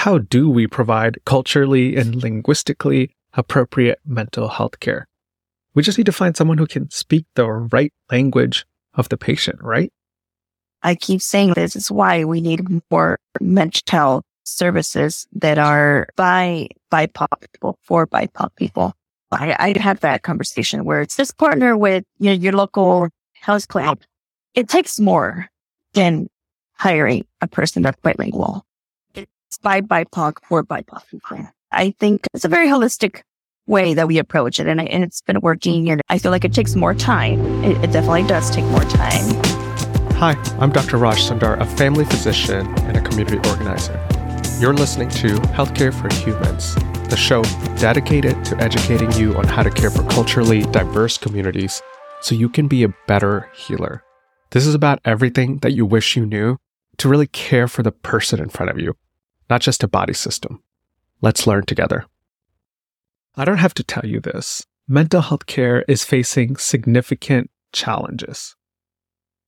how do we provide culturally and linguistically appropriate mental health care? We just need to find someone who can speak the right language of the patient, right? I keep saying this is why we need more mental services that are by BIPOC people for BIPOC people. I, I had that conversation where it's just partner with you know, your local health plan. It takes more than hiring a person that's bilingual. It's by BIPOC for BIPOC people. I think it's a very holistic way that we approach it. And, I, and it's been working. And I feel like it takes more time. It, it definitely does take more time. Hi, I'm Dr. Raj Sundar, a family physician and a community organizer. You're listening to Healthcare for Humans, the show dedicated to educating you on how to care for culturally diverse communities so you can be a better healer. This is about everything that you wish you knew to really care for the person in front of you, not just a body system. Let's learn together. I don't have to tell you this. Mental health care is facing significant challenges.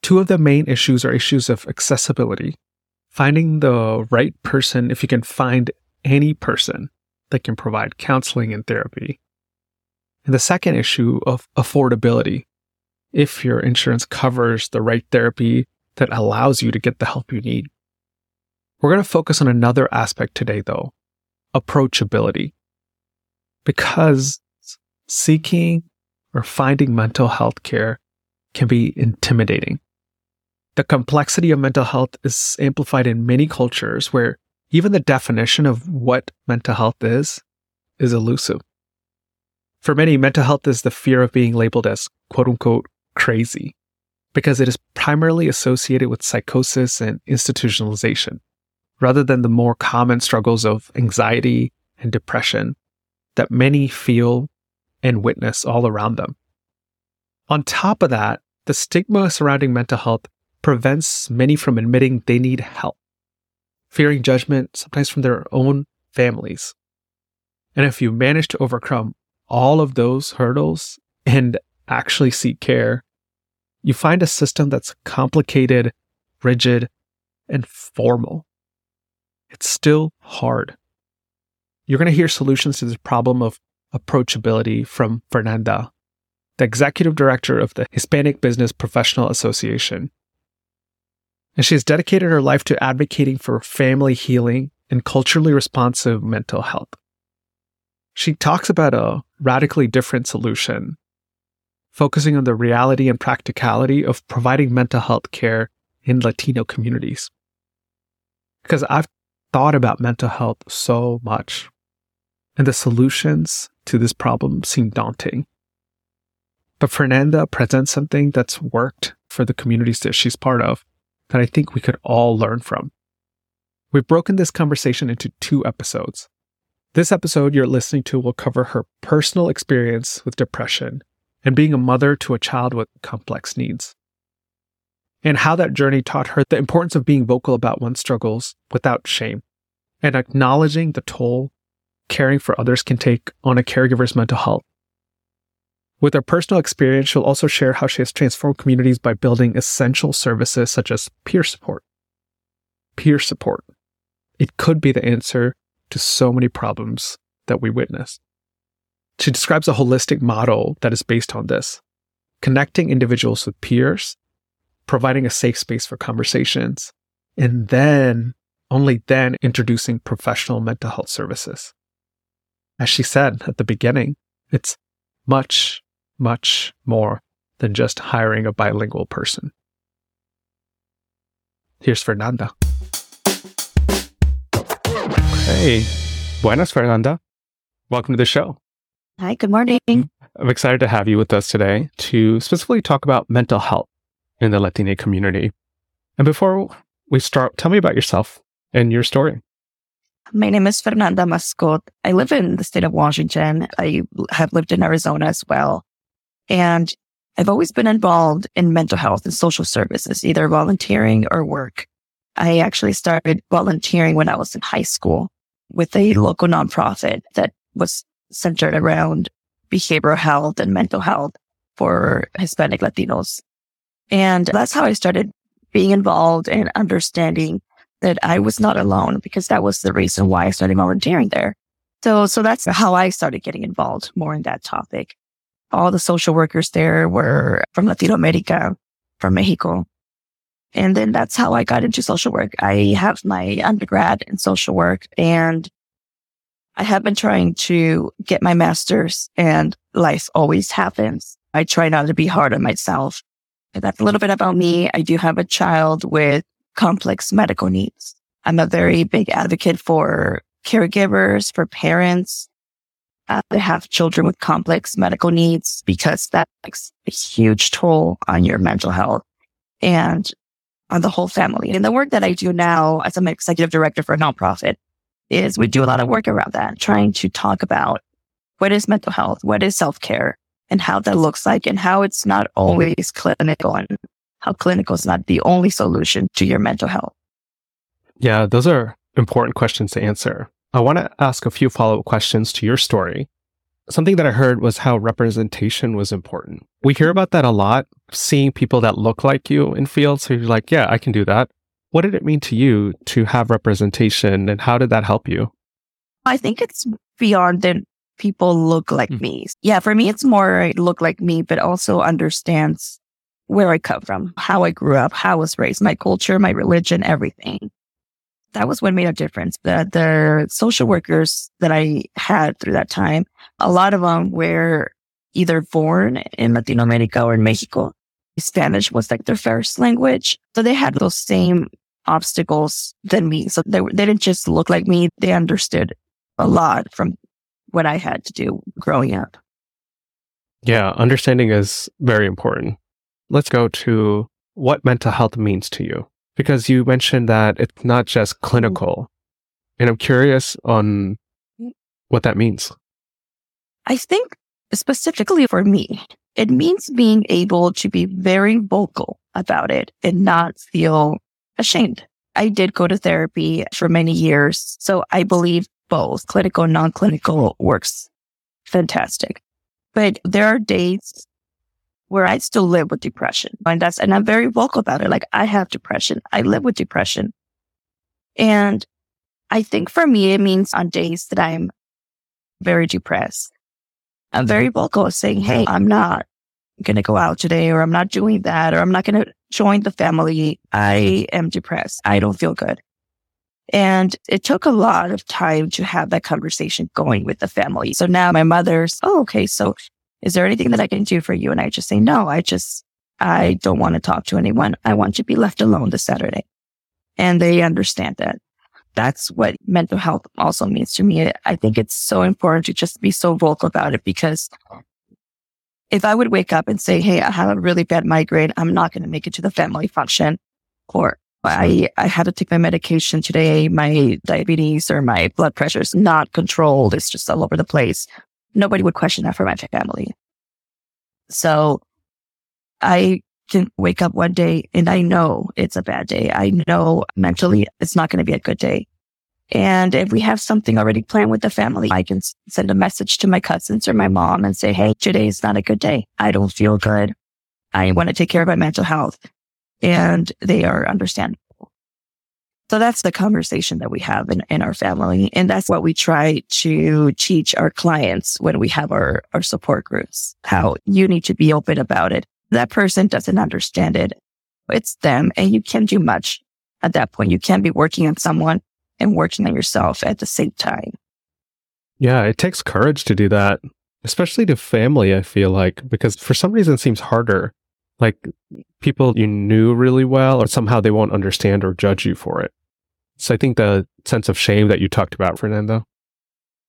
Two of the main issues are issues of accessibility, finding the right person if you can find any person that can provide counseling and therapy. And the second issue of affordability, if your insurance covers the right therapy that allows you to get the help you need. We're going to focus on another aspect today, though approachability because seeking or finding mental health care can be intimidating. The complexity of mental health is amplified in many cultures where even the definition of what mental health is is elusive. For many, mental health is the fear of being labeled as quote unquote crazy because it is primarily associated with psychosis and institutionalization rather than the more common struggles of anxiety and depression that many feel and witness all around them. On top of that, the stigma surrounding mental health prevents many from admitting they need help, fearing judgment, sometimes from their own families. And if you manage to overcome all of those hurdles and actually seek care, you find a system that's complicated, rigid, and formal. It's still hard. You're going to hear solutions to this problem of approachability from Fernanda, the executive director of the Hispanic Business Professional Association. And she has dedicated her life to advocating for family healing and culturally responsive mental health. She talks about a radically different solution, focusing on the reality and practicality of providing mental health care in Latino communities. Because I've thought about mental health so much and the solutions to this problem seem daunting. But Fernanda presents something that's worked for the communities that she's part of that I think we could all learn from. We've broken this conversation into two episodes. This episode you're listening to will cover her personal experience with depression and being a mother to a child with complex needs, and how that journey taught her the importance of being vocal about one's struggles without shame and acknowledging the toll caring for others can take on a caregiver's mental health. With her personal experience, she'll also share how she has transformed communities by building essential services such as peer support. Peer support. It could be the answer to so many problems that we witness. She describes a holistic model that is based on this, connecting individuals with peers, providing a safe space for conversations, and then, only then, introducing professional mental health services as she said at the beginning, it's much, much more than just hiring a bilingual person. Here's Fernanda. Hey, buenas, Fernanda. Welcome to the show. Hi, good morning. I'm excited to have you with us today to specifically talk about mental health in the Latina community. And before we start, tell me about yourself and your story. My name is Fernanda Mazcot. I live in the state of Washington. I have lived in Arizona as well. And I've always been involved in mental health and social services, either volunteering or work. I actually started volunteering when I was in high school with a local nonprofit that was centered around behavioral health and mental health for Hispanic Latinos. And that's how I started being involved and understanding that I was not alone because that was the reason why I started volunteering there. So, so that's how I started getting involved more in that topic. All the social workers there were from Latino America, from Mexico. And then that's how I got into social work. I have my undergrad in social work and I have been trying to get my master's and life always happens. I try not to be hard on myself. That's a little bit about me. I do have a child with complex medical needs. I'm a very big advocate for caregivers, for parents uh, that have children with complex medical needs because that takes a huge toll on your mental health and on the whole family. And the work that I do now as an executive director for a nonprofit is we do a lot of work around that, trying to talk about what is mental health, what is self care and how that looks like and how it's not always clinical and how clinical is not the only solution to your mental health. Yeah, those are important questions to answer. I want to ask a few follow up questions to your story. Something that I heard was how representation was important. We hear about that a lot, seeing people that look like you in fields. So you're like, yeah, I can do that. What did it mean to you to have representation and how did that help you? I think it's beyond that people look like mm me. Yeah, for me, it's more look like me, but also understands where I come from, how I grew up, how I was raised, my culture, my religion, everything that was what made a difference. The, the social workers that I had through that time, a lot of them were either born in Latino America or in Mexico. Spanish was like their first language. So they had those same obstacles than me. So they, they didn't just look like me. They understood a lot from what I had to do growing up. Yeah, understanding is very important. Let's go to what mental health means to you because you mentioned that it's not just mm-hmm. clinical. And I'm curious on mm. what that means. I think specifically for me, it means being able to be very vocal about it and not feel ashamed. I did go to therapy for many years. So I believe both clinical and non-clinical works fantastic. But there are days where I still live with depression. And that's, and I'm very vocal about it. Like I have depression. I live with depression. And I think for me, it means on days that I'm very depressed, I'm very vocal saying, Hey, I'm not going to go out today or I'm not doing that or I'm not going to join the family. I am depressed. I don't feel good. And it took a lot of time to have that conversation going with the family. So now my mother's, oh, okay. So is there anything that I can do for you? And I just say, no, I just, I don't want to talk to anyone. I want to be left alone this Saturday. And they understand that. That's what mental health also means to me. I think it's so important to just be so vocal about it because if I would wake up and say, Hey, I have a really bad migraine. I'm not going to make it to the family function or I, I had to take my medication today. My diabetes or my blood pressure is not controlled. It's just all over the place nobody would question that for my family. So I can wake up one day and I know it's a bad day. I know mentally it's not going to be a good day. And if we have something already planned with the family, I can send a message to my cousins or my mom and say, Hey, today is not a good day. I don't feel good. I want to take care of my mental health. And they are understandable. So that's the conversation that we have in, in our family. And that's what we try to teach our clients when we have our, our support groups, how you need to be open about it. That person doesn't understand it. It's them and you can't do much at that point. You can't be working on someone and working on yourself at the same time. Yeah, it takes courage to do that, especially to family, I feel like, because for some reason it seems harder. Like people you knew really well, or somehow they won't understand or judge you for it. So I think the sense of shame that you talked about, Fernando.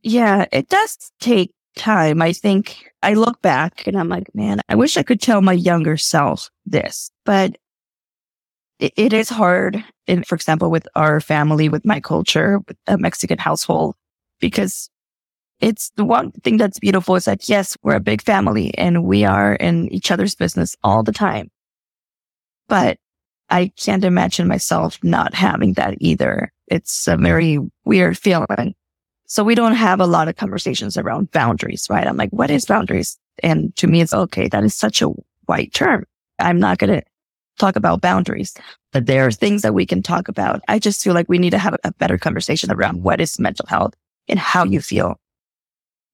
Yeah, it does take time. I think I look back and I'm like, man, I wish I could tell my younger self this, but it, it is hard. In, for example, with our family, with my culture, with a Mexican household, because it's the one thing that's beautiful is that yes, we're a big family and we are in each other's business all the time. But I can't imagine myself not having that either. It's a very weird feeling. So we don't have a lot of conversations around boundaries, right? I'm like, what is boundaries? And to me, it's okay. That is such a white term. I'm not going to talk about boundaries, but there are things that we can talk about. I just feel like we need to have a better conversation around what is mental health and how you feel.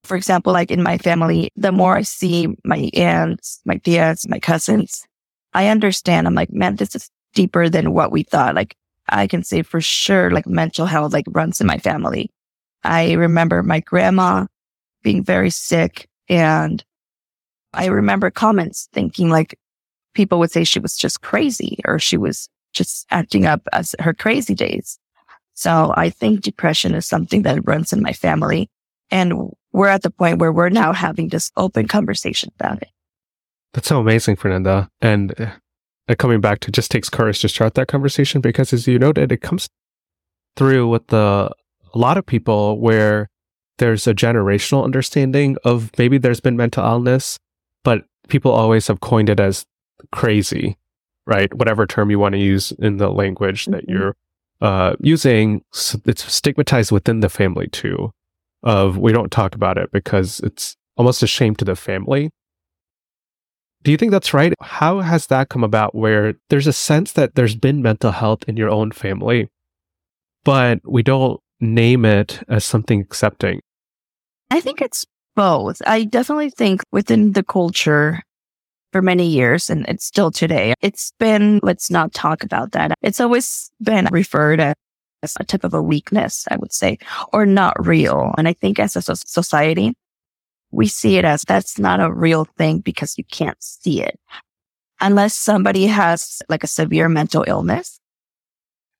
For example, like in my family, the more I see my aunts, my tias, my cousins, I understand. I'm like, man, this is deeper than what we thought. Like I can say for sure, like mental health, like runs in my family. I remember my grandma being very sick and I remember comments thinking like people would say she was just crazy or she was just acting up as her crazy days. So I think depression is something that runs in my family. And we're at the point where we're now having this open conversation about it. That's so amazing, Fernanda. And uh, coming back to just takes courage to start that conversation because as you noted, it comes through with the, a lot of people where there's a generational understanding of maybe there's been mental illness, but people always have coined it as crazy, right? Whatever term you want to use in the language that mm-hmm. you're uh, using, it's stigmatized within the family too. Of we don't talk about it because it's almost a shame to the family. Do you think that's right? How has that come about where there's a sense that there's been mental health in your own family, but we don't name it as something accepting? I think it's both. I definitely think within the culture for many years, and it's still today, it's been, let's not talk about that. It's always been referred as a type of a weakness, I would say, or not real. And I think as a society, we see it as that's not a real thing because you can't see it. Unless somebody has like a severe mental illness,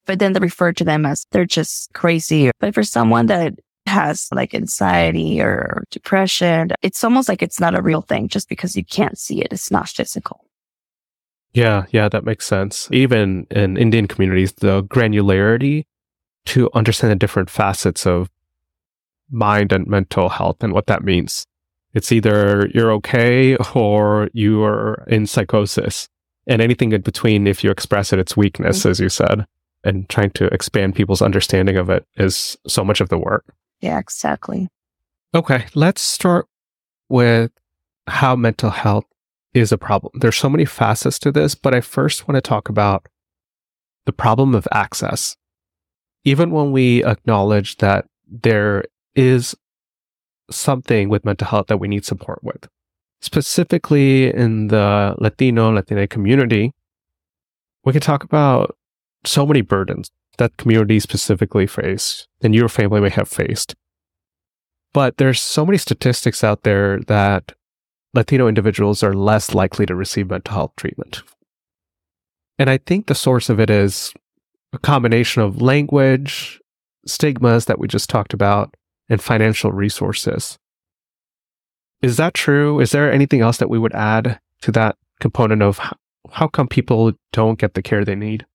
but then they refer to them as they're just crazy. But for someone that has like anxiety or depression, it's almost like it's not a real thing just because you can't see it. It's not physical. Yeah, yeah, that makes sense. Even in Indian communities, the granularity to understand the different facets of mind and mental health and what that means. It's either you're okay or you are in psychosis. And anything in between, if you express it, it's weakness, mm-hmm. as you said. And trying to expand people's understanding of it is so much of the work. Yeah, exactly. Okay, let's start with how mental health is a problem. There's so many facets to this, but I first want to talk about the problem of access. Even when we acknowledge that there is something with mental health that we need support with, specifically in the Latino, Latina community, we can talk about so many burdens that community specifically face and your family may have faced. But there's so many statistics out there that Latino individuals are less likely to receive mental health treatment. And I think the source of it is a combination of language, stigmas that we just talked about, and financial resources. Is that true? Is there anything else that we would add to that component of how, come people don't get the care they need?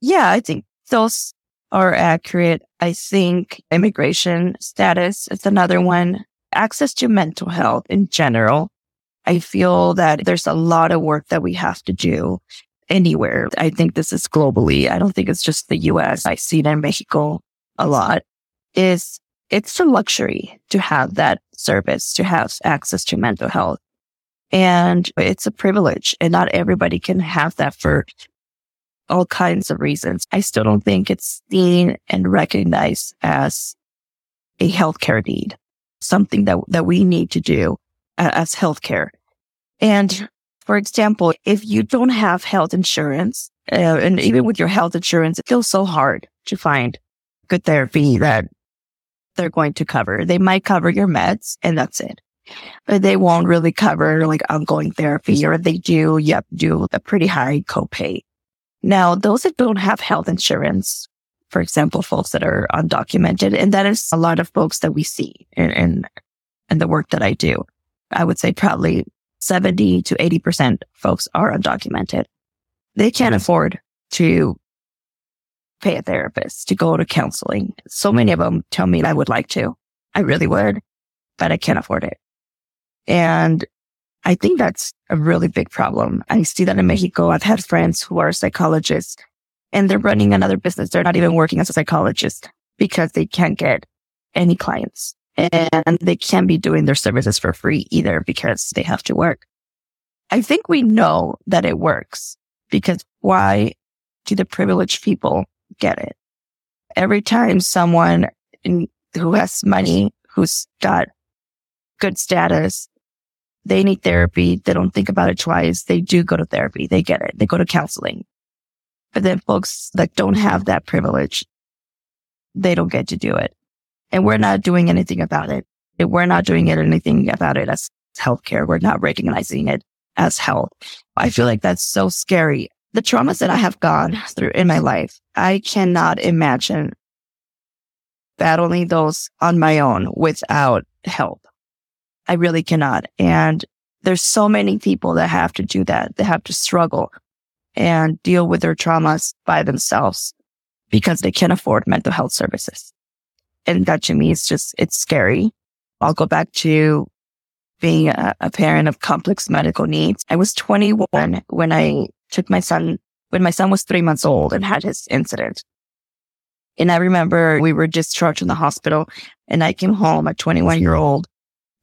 Yeah, I think those are accurate. I think immigration status is another one. Access to mental health in general. I feel that there's a lot of work that we have to do anywhere. I think this is globally. I don't think it's just the US. I see it in Mexico a lot is it's a luxury to have that service, to have access to mental health. And it's a privilege and not everybody can have that for all kinds of reasons. I still don't think it's seen and recognized as a healthcare need, something that, that we need to do as healthcare. And for example, if you don't have health insurance, uh, and even with your health insurance, it feels so hard to find good therapy that they're going to cover. They might cover your meds and that's it. But they won't really cover like ongoing therapy or they do, you have to do a pretty high copay. Now, those that don't have health insurance, for example, folks that are undocumented, and that is a lot of folks that we see in, in, in the work that I do. I would say probably 70 to 80% folks are undocumented. They can't mm-hmm. afford to pay a therapist to go to counseling. So many of them tell me I would like to. I really would, but I can't afford it. And I think that's a really big problem. I see that in Mexico. I've had friends who are psychologists and they're running another business. They're not even working as a psychologist because they can't get any clients and they can't be doing their services for free either because they have to work. I think we know that it works. because why do the privileged people get it? Every time someone in, who has money, who's got good status, they need therapy. They don't think about it twice. They do go to therapy. They get it. They go to counseling. But then folks that don't have that privilege, they don't get to do it. And we're not doing anything about it. We're not doing it anything about it as healthcare. We're not recognizing it as health. I feel like that's so scary. The traumas that I have gone through in my life, I cannot imagine battling those on my own without help. I really cannot. And there's so many people that have to do that. They have to struggle and deal with their traumas by themselves because they can't afford mental health services. And that to me is just, it's scary. I'll go back to being a, a parent of complex medical needs. I was 21 when I took my son, when my son was three months old and had his incident. And I remember we were discharged from the hospital and I came home, a 21 year old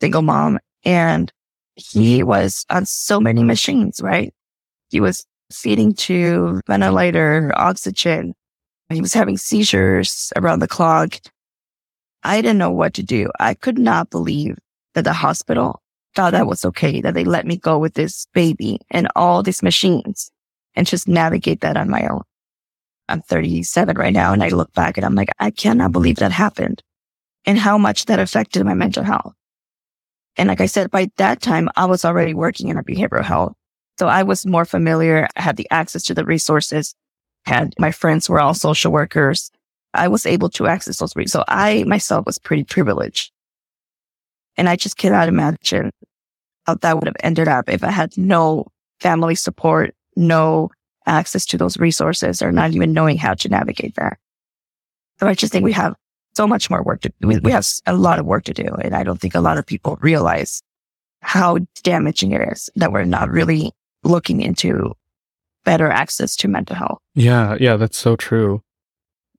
single mom, and he was on so many machines, right? He was feeding to ventilator, oxygen. He was having seizures around the clock. I didn't know what to do. I could not believe that the hospital thought that was okay, that they let me go with this baby and all these machines and just navigate that on my own. I'm 37 right now. And I look back and I'm like, I cannot believe that happened and how much that affected my mental health. And like I said, by that time, I was already working in a behavioral health. So I was more familiar. I had the access to the resources. Had my friends were all social workers. I was able to access those. resources. so I myself was pretty privileged. And I just cannot imagine how that would have ended up if I had no family support, no access to those resources or not even knowing how to navigate that. So I just think we have so much more work to do. We, we have a lot of work to do. And I don't think a lot of people realize how damaging it is that we're not really looking into better access to mental health. Yeah. Yeah. That's so true.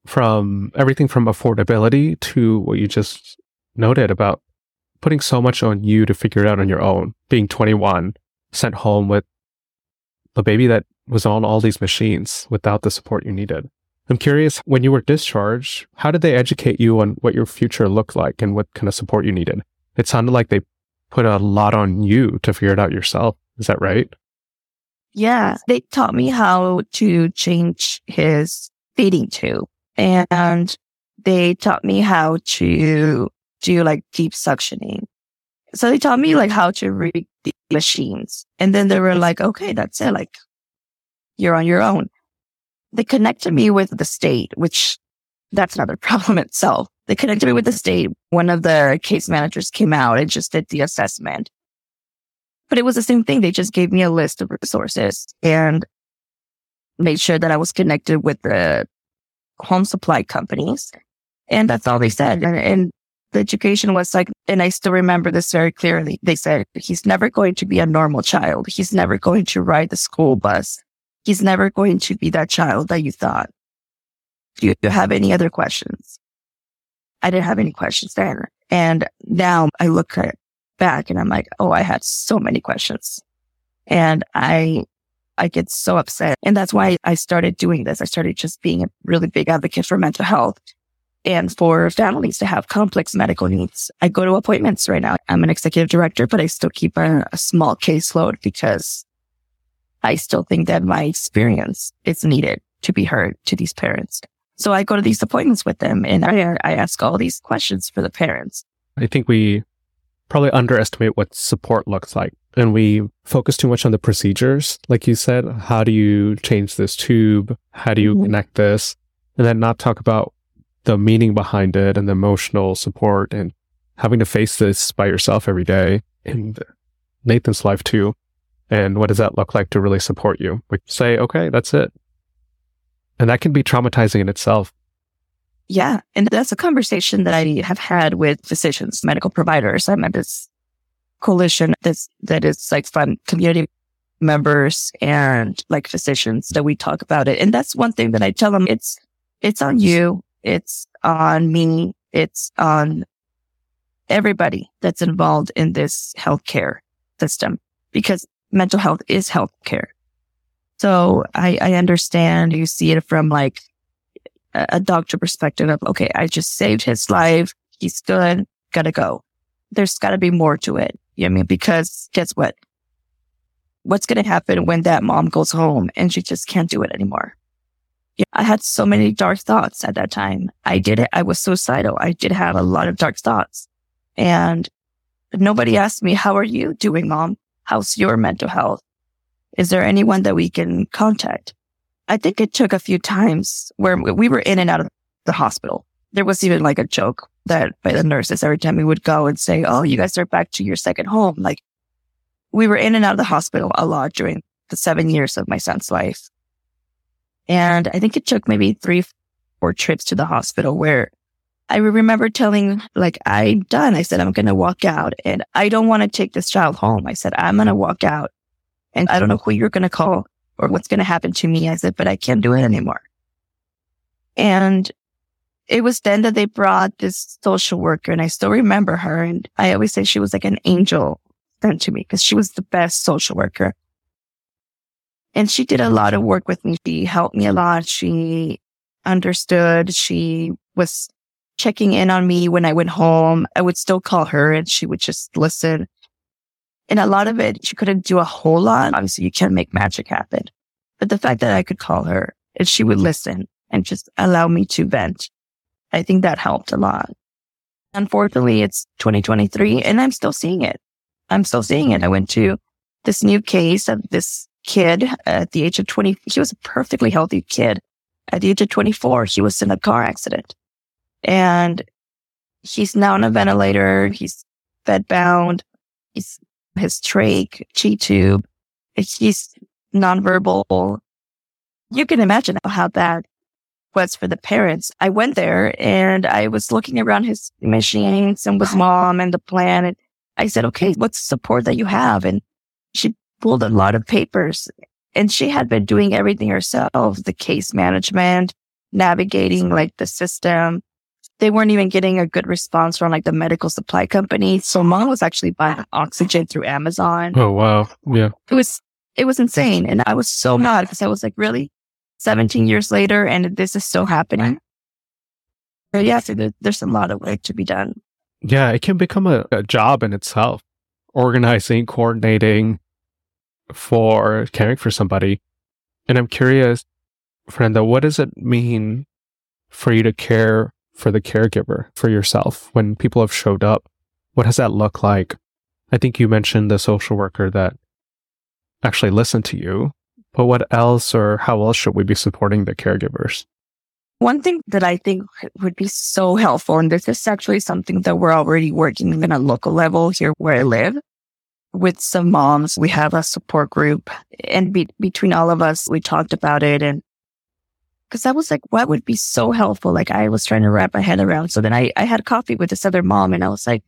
From everything from affordability to what you just noted about putting so much on you to figure it out on your own, being 21, sent home with a baby that was on all these machines without the support you needed. I'm curious, when you were discharged, how did they educate you on what your future looked like and what kind of support you needed? It sounded like they put a lot on you to figure it out yourself. Is that right? Yeah. They taught me how to change his feeding tube and they taught me how to do like deep suctioning. So they taught me like how to read the machines. And then they were like, okay, that's it. Like you're on your own. They connected me with the state, which that's another problem itself. They connected me with the state. One of the case managers came out and just did the assessment. But it was the same thing. They just gave me a list of resources and made sure that I was connected with the home supply companies. And that's all they said. And, and the education was like, and I still remember this very clearly. They said, he's never going to be a normal child. He's never going to ride the school bus. He's never going to be that child that you thought. Do you have any other questions? I didn't have any questions then. And now I look back and I'm like, oh, I had so many questions and I, I get so upset. And that's why I started doing this. I started just being a really big advocate for mental health and for families to have complex medical needs. I go to appointments right now. I'm an executive director, but I still keep a, a small caseload because I still think that my experience is needed to be heard to these parents. So I go to these appointments with them and I, I ask all these questions for the parents. I think we probably underestimate what support looks like and we focus too much on the procedures. Like you said, how do you change this tube? How do you mm-hmm. connect this? And then not talk about the meaning behind it and the emotional support and having to face this by yourself every day in Nathan's life too. And what does that look like to really support you? We say, okay, that's it. And that can be traumatizing in itself. Yeah. And that's a conversation that I have had with physicians, medical providers. I'm at this coalition that's, that is like fun community members and like physicians that we talk about it. And that's one thing that I tell them. It's, it's on you. It's on me. It's on everybody that's involved in this healthcare system because mental health is healthcare. So I, I understand you see it from like a, a doctor perspective of, okay, I just saved his life. He's good. Gotta go. There's gotta be more to it. I mean? Because guess what? What's going to happen when that mom goes home and she just can't do it anymore? Yeah, I had so many dark thoughts at that time. I did, it. I was suicidal. I did have a lot of dark thoughts and nobody asked me, how are you doing, mom? How's your mental health? Is there anyone that we can contact? I think it took a few times where we were in and out of the hospital. There was even like a joke that by the nurses every time we would go and say, Oh, you guys are back to your second home. Like we were in and out of the hospital a lot during the seven years of my son's life. And I think it took maybe three, four trips to the hospital where I remember telling, like, I'm done. I said, I'm going to walk out and I don't want to take this child home. I said, I'm going to walk out and I don't know who you're going to call or what's going to happen to me. I said, but I can't do it anymore. And it was then that they brought this social worker and I still remember her. And I always say she was like an angel sent to me because she was the best social worker. And she did a mm-hmm. lot of work with me. She helped me a lot. She understood. She was checking in on me when I went home. I would still call her and she would just listen. And a lot of it, she couldn't do a whole lot. Obviously, you can't make magic happen. But the fact that I could call her and she would listen and just allow me to vent, I think that helped a lot. Unfortunately, it's 2023 and I'm still seeing it. I'm still seeing it. I went to this new case of this kid at the age of 20. He was a perfectly healthy kid. At the age of 24, he was in a car accident and he's now on a ventilator. He's bed bound. He's his trach, G tube. He's nonverbal. You can imagine how that was for the parents. I went there and I was looking around his machines and with mom and the plan. And I said, okay, what's the support that you have? And she pulled a lot of papers and she had been doing everything herself, the case management, navigating like the system, they weren't even getting a good response from like the medical supply company. So mom was actually buying oxygen through Amazon. Oh, wow. Yeah. It was, it was insane. And I was so mad because I was like, really 17 years later and this is still happening. But yeah, so there's a lot of work to be done. Yeah. It can become a, a job in itself, organizing, coordinating for caring for somebody. And I'm curious, Fernanda, what does it mean for you to care for the caregiver, for yourself, when people have showed up? What does that look like? I think you mentioned the social worker that actually listened to you, but what else or how else should we be supporting the caregivers? One thing that I think would be so helpful, and this is actually something that we're already working in a local level here where I live with some moms. We have a support group and be- between all of us, we talked about it and Cause I was like, what would be so helpful? Like I was trying to wrap my head around. So then I, I had coffee with this other mom and I was like,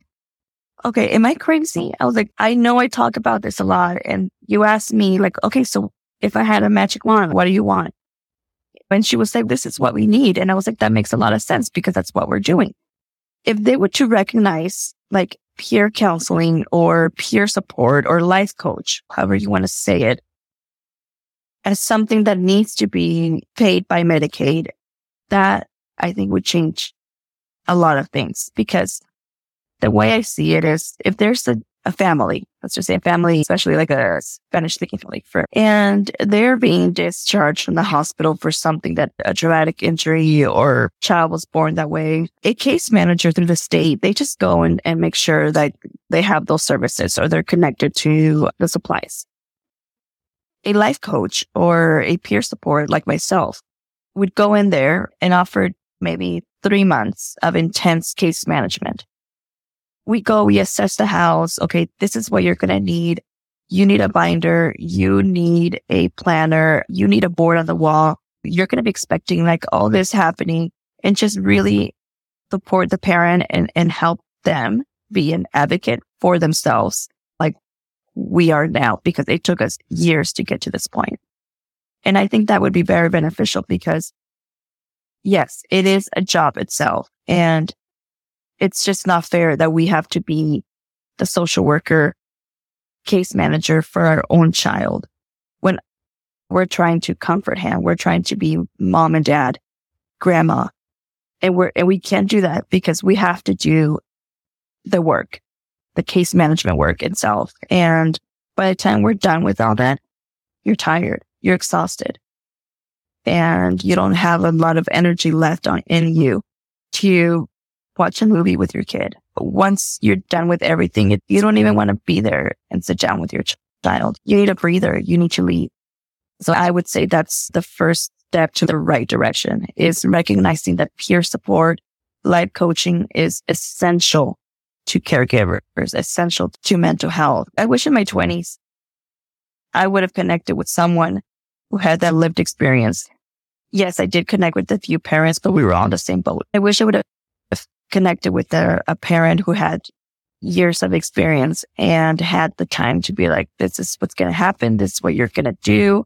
okay, am I crazy? I was like, I know I talk about this a lot. And you asked me like, okay, so if I had a magic wand, what do you want? And she would say, this is what we need. And I was like, that makes a lot of sense because that's what we're doing. If they were to recognize like peer counseling or peer support or life coach, however you want to say it, as something that needs to be paid by Medicaid, that I think would change a lot of things because the way I see it is if there's a, a family, let's just say a family, especially like a Spanish speaking family for, and they're being discharged from the hospital for something that a traumatic injury or child was born that way. A case manager through the state, they just go and, and make sure that they have those services or they're connected to the supplies a life coach or a peer support like myself would go in there and offer maybe three months of intense case management. We go, we assess the house. Okay. This is what you're going to need. You need a binder. You need a planner. You need a board on the wall. You're going to be expecting like all this happening and just really support the parent and, and help them be an advocate for themselves Like we are now because it took us years to get to this point. And I think that would be very beneficial because yes, it is a job itself and it's just not fair that we have to be the social worker case manager for our own child when we're trying to comfort him. We're trying to be mom and dad, grandma. And we're, and we can't do that because we have to do the work, the case management work itself. And by the time we're done with all that, you're tired, you're exhausted and you don't have a lot of energy left on in you to watch a movie with your kid. But Once you're done with everything, you don't even want to be there and sit down with your child. You need a breather. You need to leave. So I would say that's the first step to the right direction is recognizing that peer support, life coaching is essential to caregivers, essential to mental health. I wish in my twenties, I would have connected with someone who had that lived experience. Yes, I did connect with a few parents, but we were all in the same boat. I wish I would have connected with a, a parent who had years of experience and had the time to be like, this is what's going to happen. This is what you're going to do.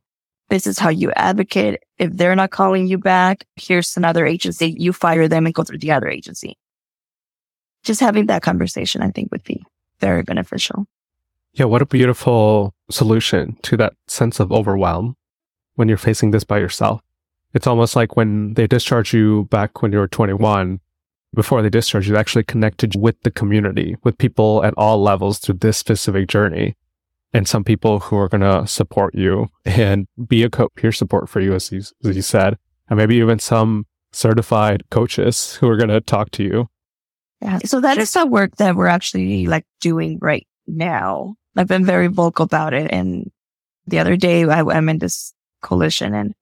This is how you advocate. If they're not calling you back, here's another agency. You fire them and go through the other agency. Just having that conversation, I think would be very beneficial. Yeah. What a beautiful solution to that sense of overwhelm when you're facing this by yourself. It's almost like when they discharge you back when you were 21, before they discharge you, actually connected with the community, with people at all levels through this specific journey. And some people who are going to support you and be a co- peer support for you, as you, as you said, and maybe even some certified coaches who are going to talk to you. Yeah. So that is the work that we're actually like doing right now. I've been very vocal about it. And the other day I, I'm in this coalition and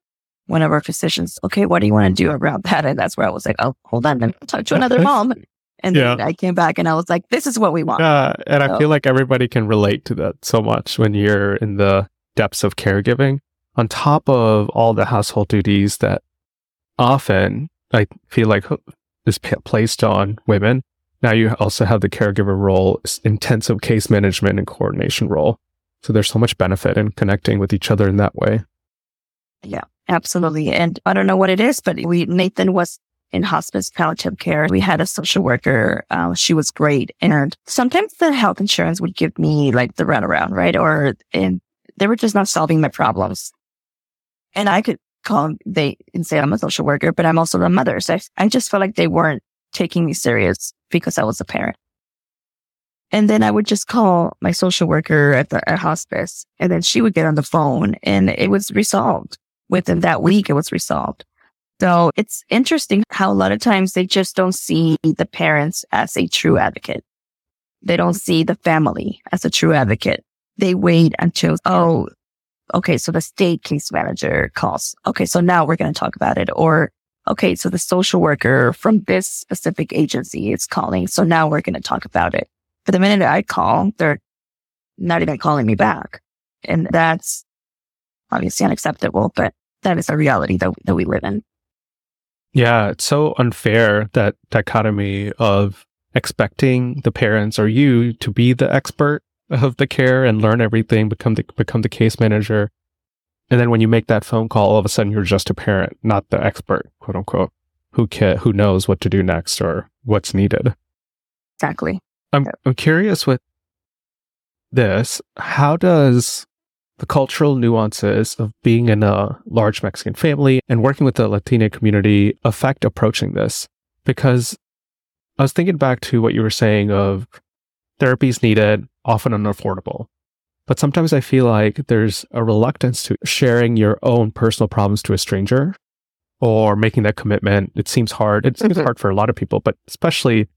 one of our physicians, okay, what do you want to do around that? And that's where I was like, oh, hold on, let me talk to another mom. And yeah. then I came back and I was like, this is what we want. Yeah. And so. I feel like everybody can relate to that so much when you're in the depths of caregiving. On top of all the household duties that often I feel like is placed on women, now you also have the caregiver role, intensive case management and coordination role. So there's so much benefit in connecting with each other in that way. Yeah. Absolutely. And I don't know what it is, but we, Nathan was in hospice palliative care. We had a social worker. Uh, she was great. And sometimes the health insurance would give me like the runaround, right? Or, and they were just not solving my problems. And I could call they and say I'm a social worker, but I'm also a mother. So I, I just felt like they weren't taking me serious because I was a parent. And then I would just call my social worker at the at hospice and then she would get on the phone and it was resolved within that week, it was resolved. So it's interesting how a lot of times they just don't see the parents as a true advocate. They don't see the family as a true advocate. They wait until, oh, okay, so the state case manager calls. Okay, so now we're going to talk about it. Or, okay, so the social worker from this specific agency is calling. So now we're going to talk about it. But the minute I call, they're not even calling me back. And that's obviously unacceptable, but that is a reality that, that we live in. Yeah, it's so unfair that dichotomy of expecting the parents or you to be the expert of the care and learn everything, become the become the case manager. And then when you make that phone call, all of a sudden you're just a parent, not the expert, quote unquote, who can, who knows what to do next or what's needed. Exactly. I'm I'm curious with this, how does the cultural nuances of being in a large Mexican family and working with the Latina community affect approaching this? Because I was thinking back to what you were saying of therapies needed, often unaffordable. But sometimes I feel like there's a reluctance to sharing your own personal problems to a stranger or making that commitment. It seems hard. It seems mm-hmm. hard for a lot of people, but especially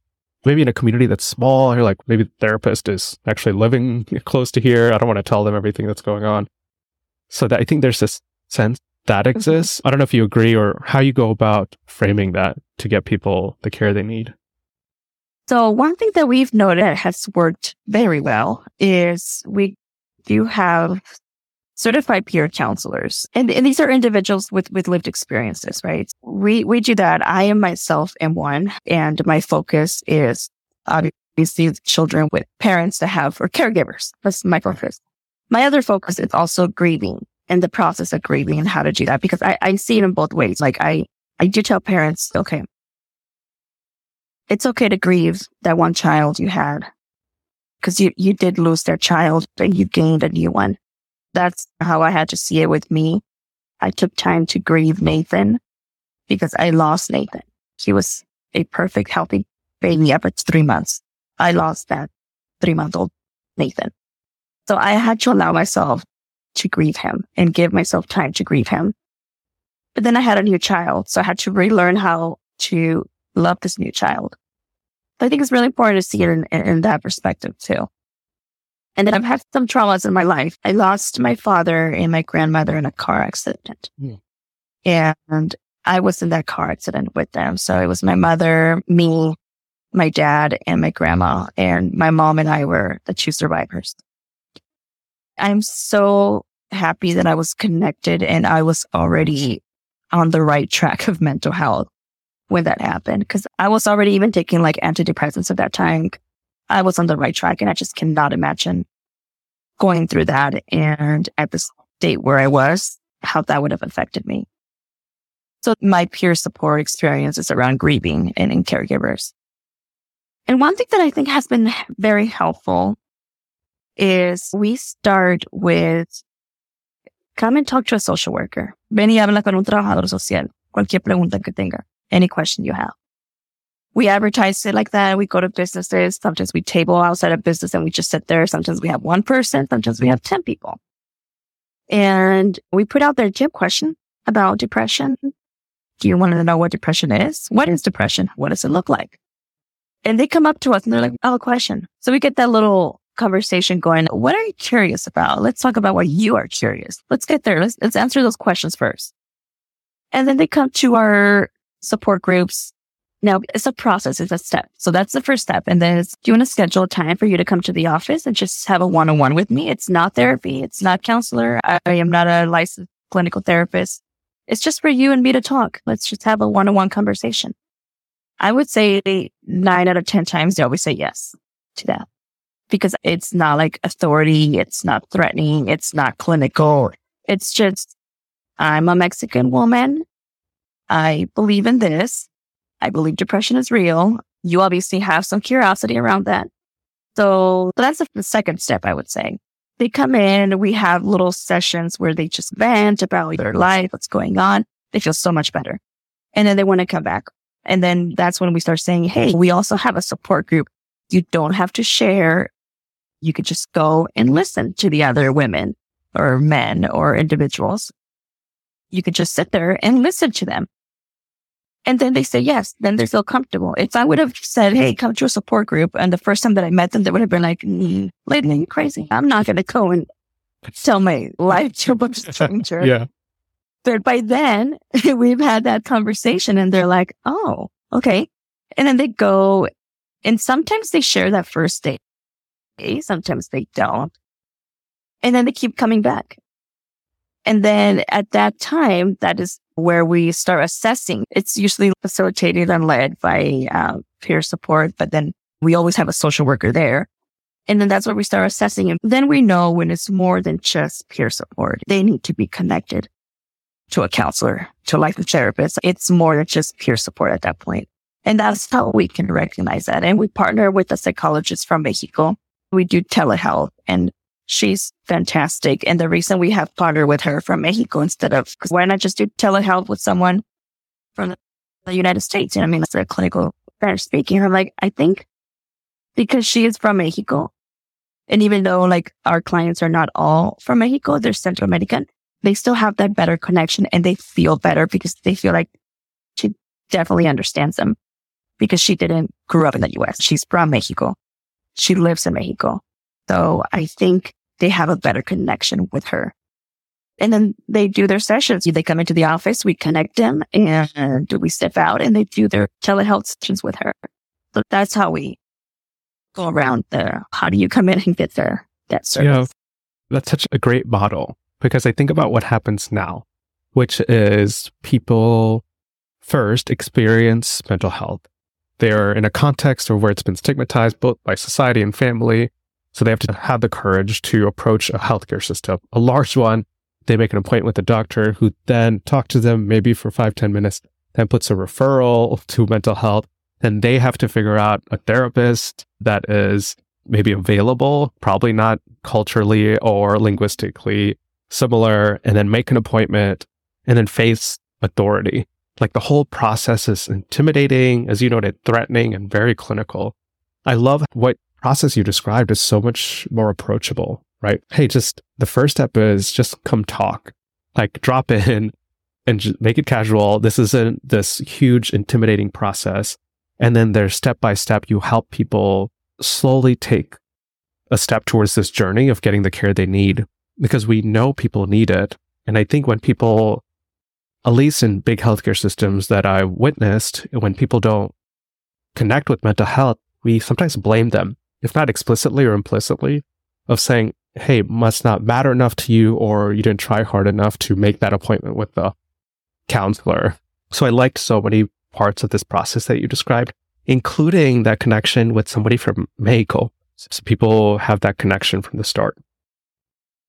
maybe in a community that's small, or like maybe the therapist is actually living close to here. I don't want to tell them everything that's going on. So that I think there's this sense that mm-hmm. exists. Mm-hmm. I don't know if you agree or how you go about framing that to get people the care they need. So one thing that we've noted has worked very well is we do have certified peer counselors. And, and, these are individuals with, with lived experiences, right? We, we do that. I am myself am one and my focus is obviously children with parents that have or caregivers. That's my focus. My other focus is also grieving and the process of grieving and how to do that because I, I see it in both ways. Like I, I do tell parents, okay, it's okay to grieve that one child you had because you, you did lose their child and you gained a new one that's how I had to see it with me. I took time to grieve Nathan because I lost Nathan. He was a perfect, healthy baby up at three months. I lost that three month old Nathan. So I had to allow myself to grieve him and give myself time to grieve him. But then I had a new child. So I had to relearn how to love this new child. I think it's really important to see it in, in that perspective too. And then I've had some traumas in my life. I lost my father and my grandmother in a car accident. Mm. And I was in that car accident with them. So it was my mother, me, my dad, and my grandma. And my mom and I were the two survivors. I'm so happy that I was connected and I was already on the right track of mental health when that happened. Cause I was already even taking like antidepressants at that time. I was on the right track and I just cannot imagine going through that and at the state where I was, how that would have affected me. So my peer support experiences around grieving and in caregivers. And one thing that I think has been very helpful is we start with come and talk to a social worker. Ven y habla con un trabajador social. Cualquier pregunta que tenga. Any question you have. We advertise it like that. We go to businesses. Sometimes we table outside a business and we just sit there. Sometimes we have one person. Sometimes we have 10 people. And we put out their gym question about depression. Do you want to know what depression is? What is depression? What does it look like? And they come up to us and they're like, oh, question. So we get that little conversation going. What are you curious about? Let's talk about what you are curious. Let's get there. Let's, let's answer those questions first. And then they come to our support groups. Now it's a process. It's a step. So that's the first step. And then it's, do you want to schedule a time for you to come to the office and just have a one on one with me? It's not therapy. It's not counselor. I am not a licensed clinical therapist. It's just for you and me to talk. Let's just have a one on one conversation. I would say nine out of 10 times they always say yes to that because it's not like authority. It's not threatening. It's not clinical. It's just, I'm a Mexican woman. I believe in this. I believe depression is real. You obviously have some curiosity around that. So that's the second step, I would say. They come in, we have little sessions where they just vent about their life, what's going on. They feel so much better. And then they want to come back. And then that's when we start saying, Hey, we also have a support group. You don't have to share you could just go and listen to the other women or men or individuals. You could just sit there and listen to them. And then they say yes, then they feel comfortable. If I would have said, Hey, come to a support group. And the first time that I met them, they would have been like, mm, lady, you crazy. I'm not going to go and tell my life to a stranger. yeah. But by then we've had that conversation and they're like, Oh, okay. And then they go and sometimes they share that first date Sometimes they don't. And then they keep coming back. And then at that time, that is where we start assessing. It's usually facilitated and led by uh, peer support, but then we always have a social worker there. And then that's where we start assessing. And then we know when it's more than just peer support. They need to be connected to a counselor, to a life therapist. It's more than just peer support at that point. And that's how we can recognize that. And we partner with a psychologist from Mexico we do telehealth and she's fantastic. And the reason we have partnered with her from Mexico instead of, cause why not just do telehealth with someone from the United States? And I mean, that's a clinical Spanish speaking. I'm like, I think because she is from Mexico. And even though like our clients are not all from Mexico, they're Central American, they still have that better connection and they feel better because they feel like she definitely understands them because she didn't grow up in the US. She's from Mexico. She lives in Mexico. So I think they have a better connection with her. And then they do their sessions. They come into the office, we connect them and do we step out and they do their telehealth sessions with her. So that's how we go around there. how do you come in and get there, that service? That's such a great model because I think about what happens now, which is people first experience mental health they're in a context of where it's been stigmatized both by society and family. So they have to have the courage to approach a healthcare system, a large one. They make an appointment with a doctor who then talks to them maybe for five ten minutes, then puts a referral to mental health. Then they have to figure out a therapist that is maybe available, probably not culturally or linguistically similar, and then make an appointment and then face authority. Like the whole process is intimidating, as you noted, threatening and very clinical. I love what process you described is so much more approachable, right? Hey, just the first step is just come talk, like drop in and make it casual. This isn't this huge intimidating process. And then there's step by step, you help people slowly take a step towards this journey of getting the care they need because we know people need it. And I think when people, at least in big healthcare systems that I witnessed, when people don't connect with mental health, we sometimes blame them, if not explicitly or implicitly, of saying, Hey, must not matter enough to you, or you didn't try hard enough to make that appointment with the counselor. So I liked so many parts of this process that you described, including that connection with somebody from Mexico. So people have that connection from the start.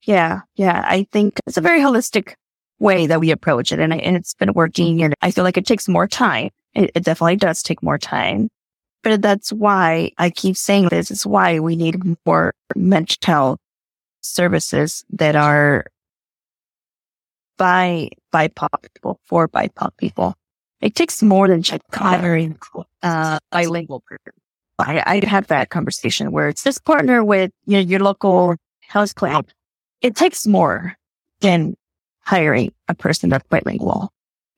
Yeah. Yeah. I think it's a very holistic way that we approach it. And, and it's been working. And I feel like it takes more time. It, it definitely does take more time. But that's why I keep saying this is why we need more mental services that are by BIPOC people for BIPOC people. It takes more than just hiring uh, bilingual person. I, I had that conversation where it's just partner with you know, your local health club. It takes more than hiring a person that's bilingual.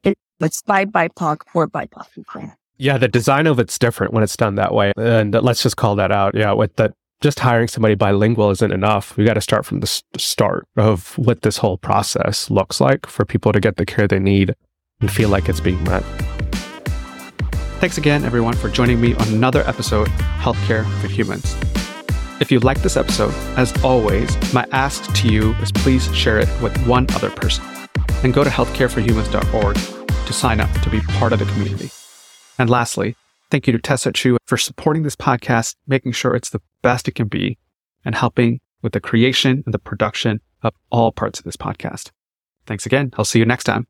It, it's by BIPOC for BIPOC people. Yeah, the design of it's different when it's done that way. And let's just call that out. Yeah, with that, just hiring somebody bilingual isn't enough. We got to start from the start of what this whole process looks like for people to get the care they need and feel like it's being met. Thanks again, everyone, for joining me on another episode Healthcare for Humans. If you like this episode, as always, my ask to you is please share it with one other person and go to healthcareforhumans.org to sign up to be part of the community. And lastly, thank you to Tessa Chu for supporting this podcast, making sure it's the best it can be, and helping with the creation and the production of all parts of this podcast. Thanks again. I'll see you next time.